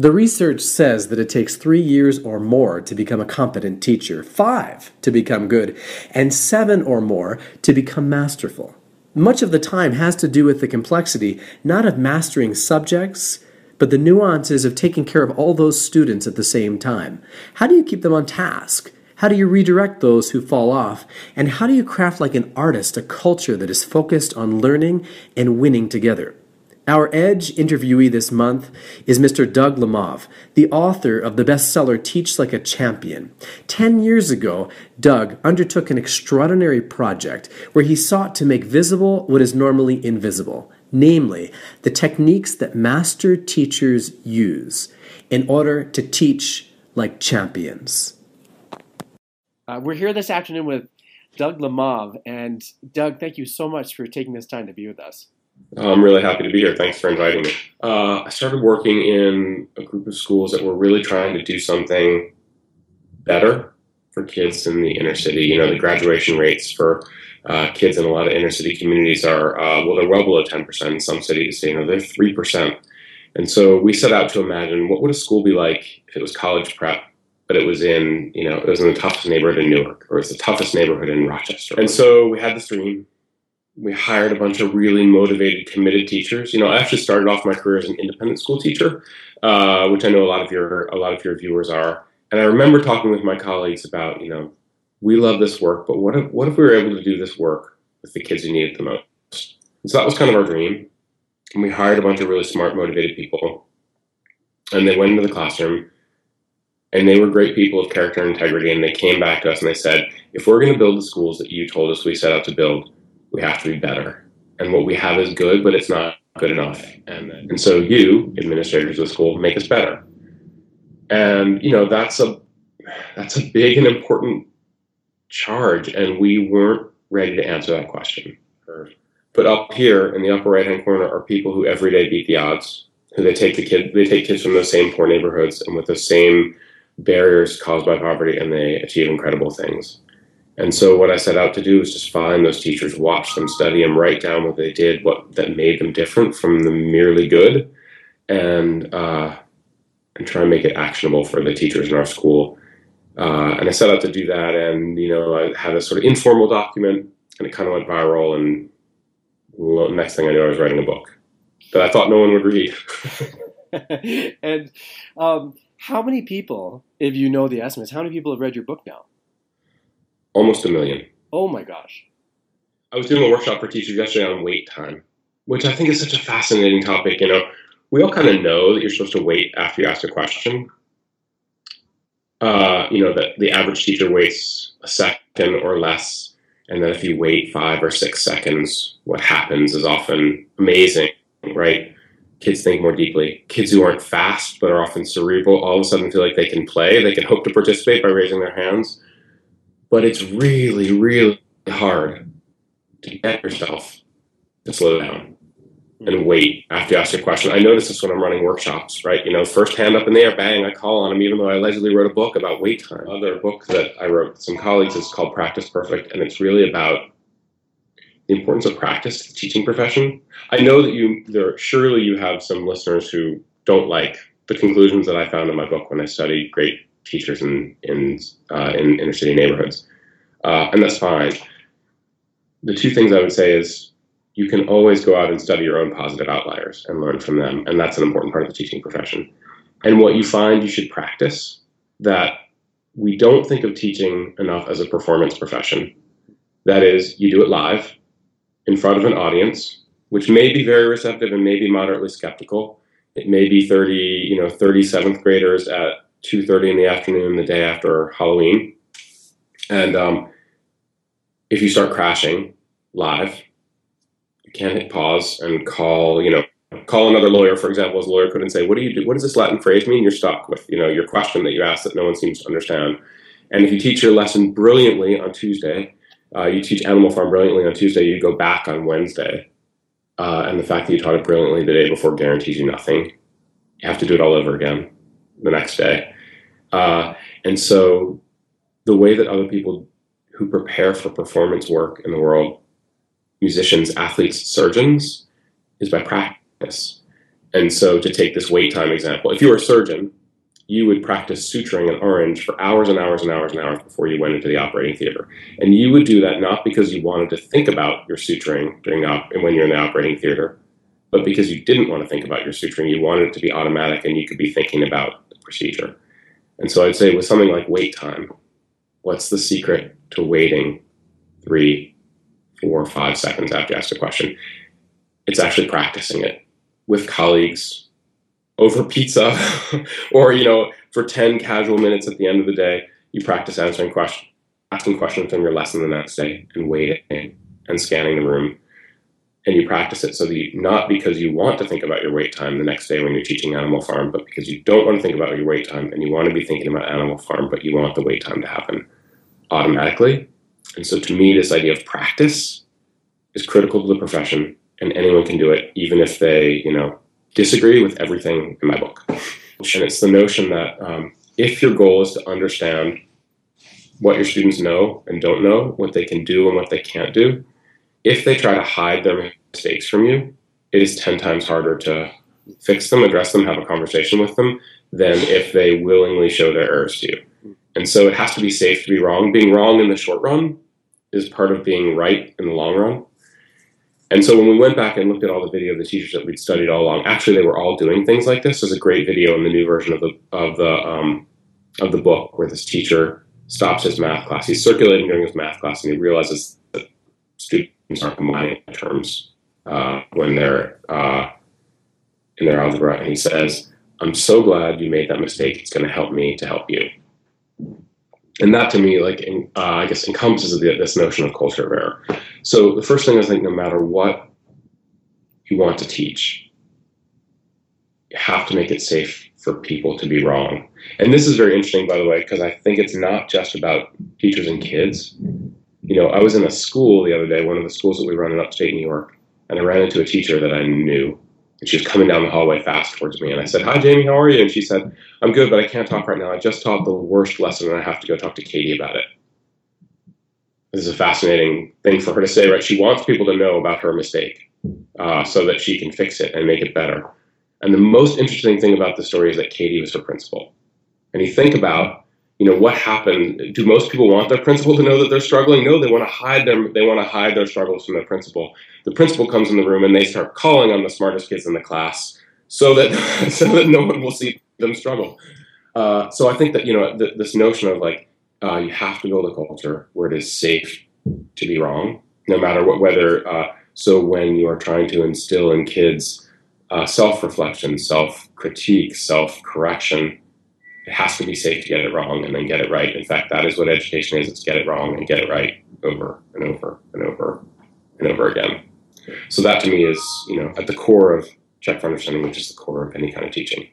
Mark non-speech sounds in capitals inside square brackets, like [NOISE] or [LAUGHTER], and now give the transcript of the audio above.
The research says that it takes three years or more to become a competent teacher, five to become good, and seven or more to become masterful. Much of the time has to do with the complexity not of mastering subjects, but the nuances of taking care of all those students at the same time. How do you keep them on task? How do you redirect those who fall off? And how do you craft like an artist a culture that is focused on learning and winning together? Our Edge interviewee this month is Mr. Doug Lemov, the author of the bestseller Teach Like a Champion. Ten years ago, Doug undertook an extraordinary project where he sought to make visible what is normally invisible namely, the techniques that master teachers use in order to teach like champions. Uh, we're here this afternoon with Doug Lemov. And Doug, thank you so much for taking this time to be with us. I'm really happy to be here. Thanks for inviting me. Uh, I started working in a group of schools that were really trying to do something better for kids in the inner city. You know, the graduation rates for uh, kids in a lot of inner city communities are, uh, well, they're well below 10%. In some cities, you know, they're 3%. And so we set out to imagine what would a school be like if it was college prep, but it was in, you know, it was in the toughest neighborhood in Newark, or it was the toughest neighborhood in Rochester. And so we had this dream. We hired a bunch of really motivated, committed teachers. You know, I actually started off my career as an independent school teacher, uh, which I know a lot of your a lot of your viewers are. And I remember talking with my colleagues about, you know, we love this work, but what if what if we were able to do this work with the kids who need it the most? And so that was kind of our dream. And we hired a bunch of really smart, motivated people. And they went into the classroom and they were great people of character and integrity. And they came back to us and they said, if we're going to build the schools that you told us we set out to build, we have to be better. And what we have is good, but it's not good enough. And, and so you, administrators of the school, make us better. And, you know, that's a, that's a big and important charge, and we weren't ready to answer that question. But up here in the upper right hand corner are people who every day beat the odds. Who they take the kid, they take kids from those same poor neighborhoods and with the same barriers caused by poverty, and they achieve incredible things. And so what I set out to do was just find those teachers, watch them, study them, write down what they did, what that made them different from the merely good, and uh, and try and make it actionable for the teachers in our school uh, and I set out to do that, and you know, I had a sort of informal document, and it kind of went viral. And next thing I knew, I was writing a book that I thought no one would read. [LAUGHS] [LAUGHS] and um, how many people, if you know the estimates, how many people have read your book now? Almost a million. Oh my gosh! I was doing a workshop for teachers yesterday on wait time, which I think is such a fascinating topic. You know, we all kind of know that you're supposed to wait after you ask a question, uh, you know, that the average teacher waits a second or less. And then if you wait five or six seconds, what happens is often amazing, right? Kids think more deeply. Kids who aren't fast but are often cerebral all of a sudden feel like they can play. They can hope to participate by raising their hands. But it's really, really hard to get yourself to slow down and mm. wait after you ask a question. I notice this when I'm running workshops, right? You know, first hand up in the air, bang, I call on them, even though I allegedly wrote a book about wait time. Another book that I wrote with some colleagues is called Practice Perfect, and it's really about the importance of practice to the teaching profession. I know that you there surely you have some listeners who don't like the conclusions that I found in my book when I studied great teachers in in uh, in inner city neighborhoods, uh, and that's fine. The two things I would say is you can always go out and study your own positive outliers and learn from them. And that's an important part of the teaching profession. And what you find you should practice that we don't think of teaching enough as a performance profession. That is, you do it live in front of an audience, which may be very receptive and may be moderately skeptical. It may be 30, you know, 37th graders at 2.30 in the afternoon the day after Halloween. And um, if you start crashing live, you can't hit pause and call, you know, call another lawyer, for example, as a lawyer could and say, what do you do? What does this Latin phrase mean? You're stuck with, you know, your question that you asked that no one seems to understand. And if you teach your lesson brilliantly on Tuesday, uh, you teach Animal Farm brilliantly on Tuesday, you go back on Wednesday. Uh, and the fact that you taught it brilliantly the day before guarantees you nothing. You have to do it all over again the next day. Uh, and so the way that other people who prepare for performance work in the world musicians, athletes, surgeons is by practice. And so, to take this wait time example, if you were a surgeon, you would practice suturing an orange for hours and hours and hours and hours before you went into the operating theater. And you would do that not because you wanted to think about your suturing during op- when you're in the operating theater, but because you didn't want to think about your suturing. You wanted it to be automatic and you could be thinking about procedure. And so I'd say with something like wait time, what's the secret to waiting three, four, five seconds after you ask a question? It's actually practicing it with colleagues over pizza [LAUGHS] or you know for 10 casual minutes at the end of the day you practice answering questions asking questions from your lesson the next day and waiting and scanning the room and you practice it so that you, not because you want to think about your wait time the next day when you're teaching animal farm but because you don't want to think about your wait time and you want to be thinking about animal farm but you want the wait time to happen automatically and so to me this idea of practice is critical to the profession and anyone can do it even if they you know disagree with everything in my book. And it's the notion that um, if your goal is to understand what your students know and don't know, what they can do and what they can't do, if they try to hide their mistakes from you, it is 10 times harder to fix them, address them, have a conversation with them than if they willingly show their errors to you. And so it has to be safe to be wrong. Being wrong in the short run is part of being right in the long run. And so when we went back and looked at all the video of the teachers that we'd studied all along, actually they were all doing things like this. There's a great video in the new version of the of the um, of the book where this teacher stops his math class. He's circulating during his math class and he realizes that students are combining terms uh, when they're uh, in their algebra. And he says, "I'm so glad you made that mistake. It's going to help me to help you." and that to me, like, in, uh, I guess, encompasses the, this notion of culture of error. So the first thing is, like, no matter what you want to teach, you have to make it safe for people to be wrong. And this is very interesting, by the way, because I think it's not just about teachers and kids. You know, I was in a school the other day, one of the schools that we run in upstate New York, and I ran into a teacher that I knew and she was coming down the hallway fast towards me. And I said, Hi, Jamie, how are you? And she said, I'm good, but I can't talk right now. I just taught the worst lesson and I have to go talk to Katie about it. This is a fascinating thing for her to say, right? She wants people to know about her mistake uh, so that she can fix it and make it better. And the most interesting thing about the story is that Katie was her principal. And you think about you know what happened? Do most people want their principal to know that they're struggling? No they want to hide them they want to hide their struggles from their principal. The principal comes in the room and they start calling on the smartest kids in the class so that [LAUGHS] so that no one will see them struggle. Uh, so i think that you know th- this notion of like uh, you have to build a culture where it is safe to be wrong no matter what whether uh, so when you are trying to instill in kids uh, self-reflection self-critique self-correction it has to be safe to get it wrong and then get it right. In fact, that is what education is. It's get it wrong and get it right over and over and over and over again. So that to me is, you know, at the core of check for understanding, which is the core of any kind of teaching.